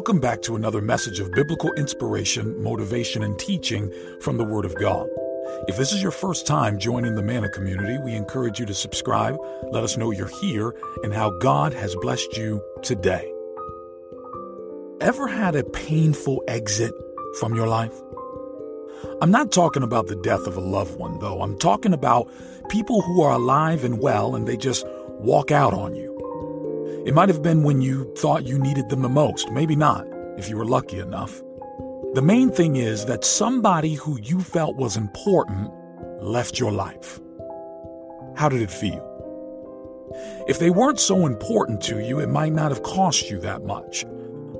Welcome back to another message of biblical inspiration, motivation, and teaching from the Word of God. If this is your first time joining the Manna community, we encourage you to subscribe, let us know you're here, and how God has blessed you today. Ever had a painful exit from your life? I'm not talking about the death of a loved one, though. I'm talking about people who are alive and well and they just walk out on you. It might have been when you thought you needed them the most, maybe not, if you were lucky enough. The main thing is that somebody who you felt was important left your life. How did it feel? If they weren't so important to you, it might not have cost you that much.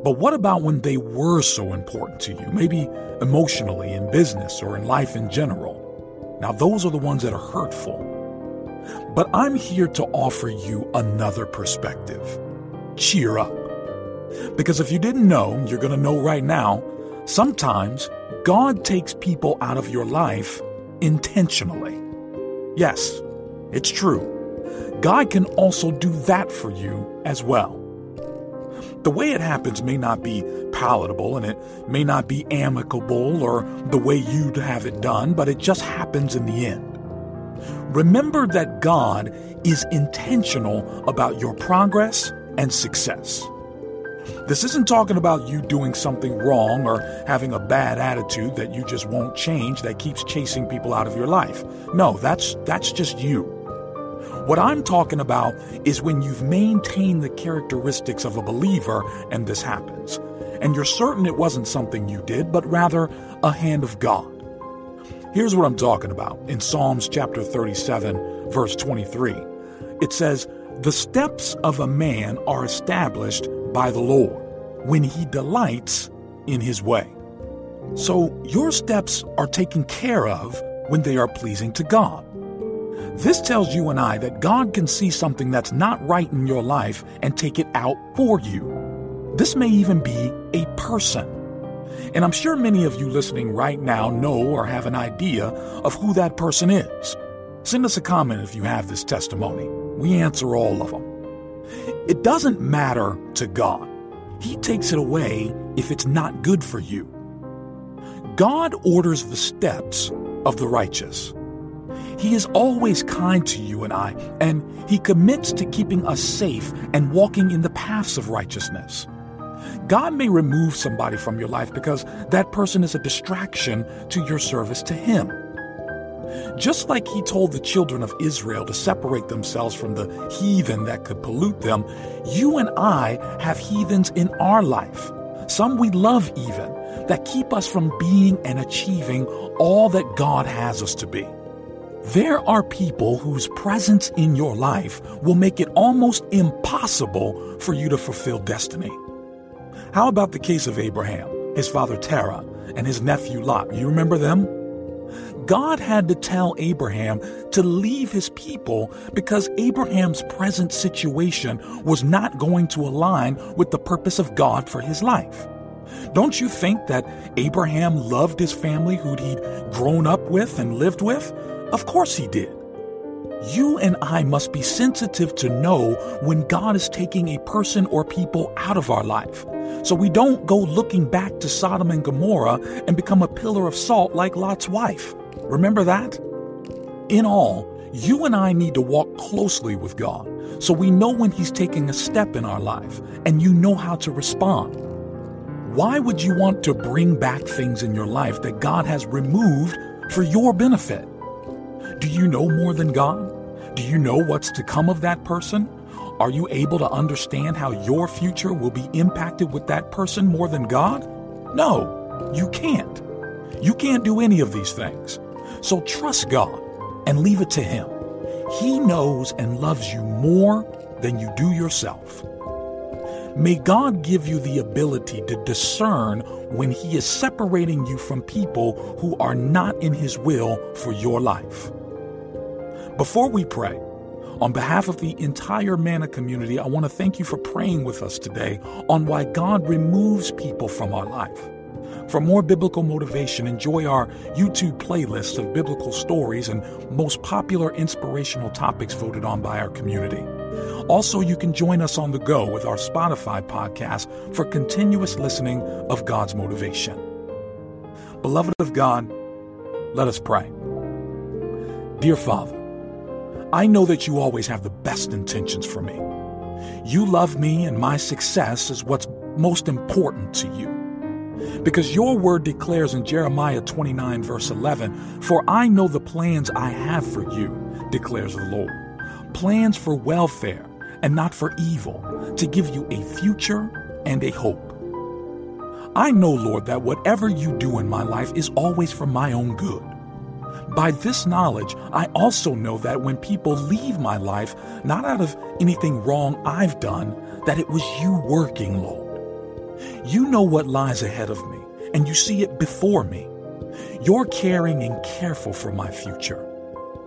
But what about when they were so important to you, maybe emotionally, in business, or in life in general? Now, those are the ones that are hurtful. But I'm here to offer you another perspective. Cheer up. Because if you didn't know, you're going to know right now Sometimes God takes people out of your life intentionally. Yes, it's true. God can also do that for you as well. The way it happens may not be palatable and it may not be amicable or the way you'd have it done, but it just happens in the end. Remember that God is intentional about your progress and success. This isn't talking about you doing something wrong or having a bad attitude that you just won't change that keeps chasing people out of your life. No, that's that's just you. What I'm talking about is when you've maintained the characteristics of a believer and this happens. And you're certain it wasn't something you did, but rather a hand of God. Here's what I'm talking about in Psalms chapter 37, verse 23. It says, The steps of a man are established by the Lord when he delights in his way. So your steps are taken care of when they are pleasing to God. This tells you and I that God can see something that's not right in your life and take it out for you. This may even be a person. And I'm sure many of you listening right now know or have an idea of who that person is. Send us a comment if you have this testimony. We answer all of them. It doesn't matter to God. He takes it away if it's not good for you. God orders the steps of the righteous. He is always kind to you and I, and He commits to keeping us safe and walking in the paths of righteousness. God may remove somebody from your life because that person is a distraction to your service to Him. Just like he told the children of Israel to separate themselves from the heathen that could pollute them, you and I have heathens in our life. Some we love even, that keep us from being and achieving all that God has us to be. There are people whose presence in your life will make it almost impossible for you to fulfill destiny. How about the case of Abraham, his father Terah, and his nephew Lot? You remember them? God had to tell Abraham to leave his people because Abraham's present situation was not going to align with the purpose of God for his life. Don't you think that Abraham loved his family who'd he'd grown up with and lived with? Of course he did. You and I must be sensitive to know when God is taking a person or people out of our life. So we don't go looking back to Sodom and Gomorrah and become a pillar of salt like Lot's wife. Remember that? In all, you and I need to walk closely with God so we know when He's taking a step in our life and you know how to respond. Why would you want to bring back things in your life that God has removed for your benefit? Do you know more than God? Do you know what's to come of that person? Are you able to understand how your future will be impacted with that person more than God? No, you can't. You can't do any of these things. So trust God and leave it to Him. He knows and loves you more than you do yourself. May God give you the ability to discern when He is separating you from people who are not in His will for your life. Before we pray, on behalf of the entire Manna community, I want to thank you for praying with us today on why God removes people from our life. For more biblical motivation, enjoy our YouTube playlist of biblical stories and most popular inspirational topics voted on by our community. Also, you can join us on the go with our Spotify podcast for continuous listening of God's motivation. Beloved of God, let us pray. Dear Father, I know that you always have the best intentions for me. You love me, and my success is what's most important to you. Because your word declares in Jeremiah 29, verse 11, For I know the plans I have for you, declares the Lord. Plans for welfare and not for evil, to give you a future and a hope. I know, Lord, that whatever you do in my life is always for my own good. By this knowledge, I also know that when people leave my life, not out of anything wrong I've done, that it was you working, Lord. You know what lies ahead of me, and you see it before me. You're caring and careful for my future.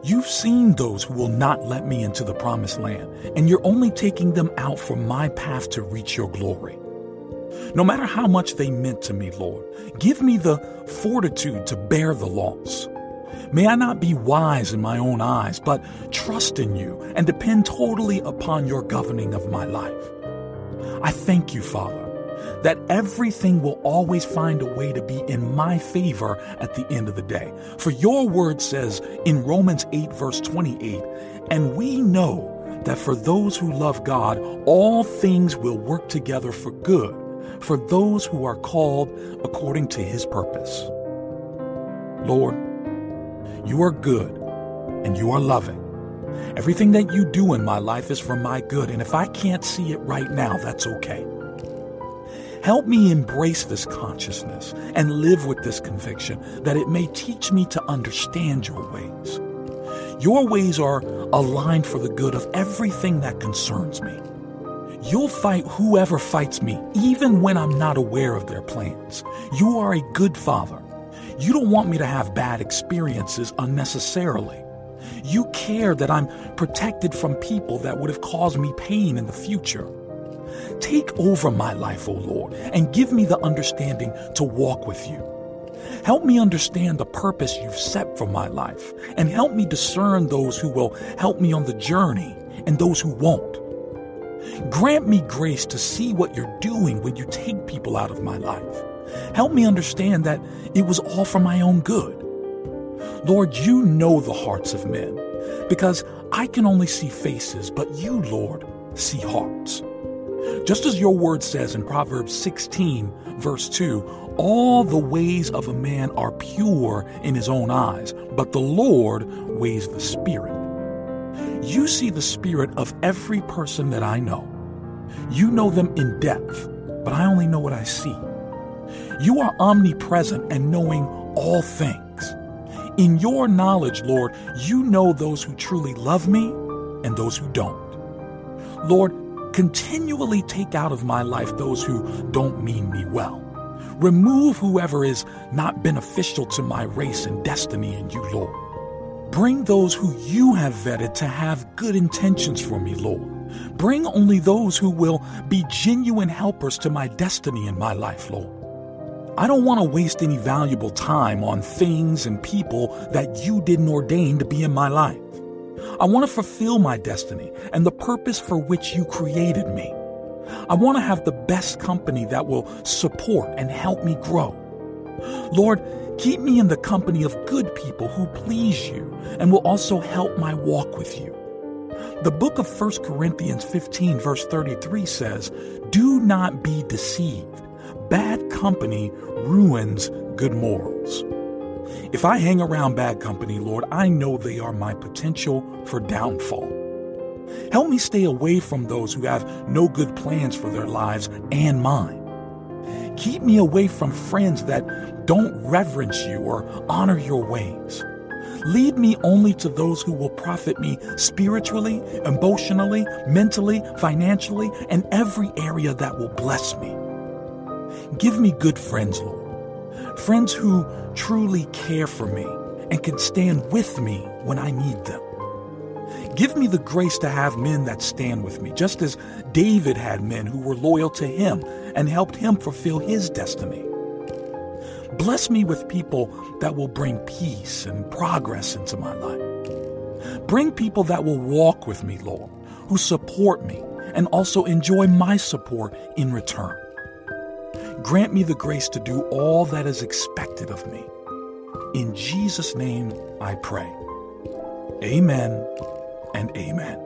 You've seen those who will not let me into the promised land, and you're only taking them out for my path to reach your glory. No matter how much they meant to me, Lord, give me the fortitude to bear the loss. May I not be wise in my own eyes, but trust in you and depend totally upon your governing of my life. I thank you, Father, that everything will always find a way to be in my favor at the end of the day. For your word says in Romans 8, verse 28, and we know that for those who love God, all things will work together for good, for those who are called according to his purpose. Lord, you are good and you are loving. Everything that you do in my life is for my good, and if I can't see it right now, that's okay. Help me embrace this consciousness and live with this conviction that it may teach me to understand your ways. Your ways are aligned for the good of everything that concerns me. You'll fight whoever fights me, even when I'm not aware of their plans. You are a good father. You don't want me to have bad experiences unnecessarily. You care that I'm protected from people that would have caused me pain in the future. Take over my life, O Lord, and give me the understanding to walk with you. Help me understand the purpose you've set for my life, and help me discern those who will help me on the journey and those who won't. Grant me grace to see what you're doing when you take people out of my life. Help me understand that it was all for my own good. Lord, you know the hearts of men, because I can only see faces, but you, Lord, see hearts. Just as your word says in Proverbs 16, verse 2, all the ways of a man are pure in his own eyes, but the Lord weighs the spirit. You see the spirit of every person that I know. You know them in depth, but I only know what I see. You are omnipresent and knowing all things. In your knowledge, Lord, you know those who truly love me and those who don't. Lord, continually take out of my life those who don't mean me well. Remove whoever is not beneficial to my race and destiny in you, Lord. Bring those who you have vetted to have good intentions for me, Lord. Bring only those who will be genuine helpers to my destiny in my life, Lord. I don't want to waste any valuable time on things and people that you didn't ordain to be in my life. I want to fulfill my destiny and the purpose for which you created me. I want to have the best company that will support and help me grow. Lord, keep me in the company of good people who please you and will also help my walk with you. The book of 1 Corinthians 15, verse 33 says, Do not be deceived. Bad company ruins good morals. If I hang around bad company, Lord, I know they are my potential for downfall. Help me stay away from those who have no good plans for their lives and mine. Keep me away from friends that don't reverence you or honor your ways. Lead me only to those who will profit me spiritually, emotionally, mentally, financially, and every area that will bless me. Give me good friends, Lord friends who truly care for me and can stand with me when I need them. Give me the grace to have men that stand with me, just as David had men who were loyal to him and helped him fulfill his destiny. Bless me with people that will bring peace and progress into my life. Bring people that will walk with me, Lord, who support me and also enjoy my support in return. Grant me the grace to do all that is expected of me. In Jesus' name I pray. Amen and amen.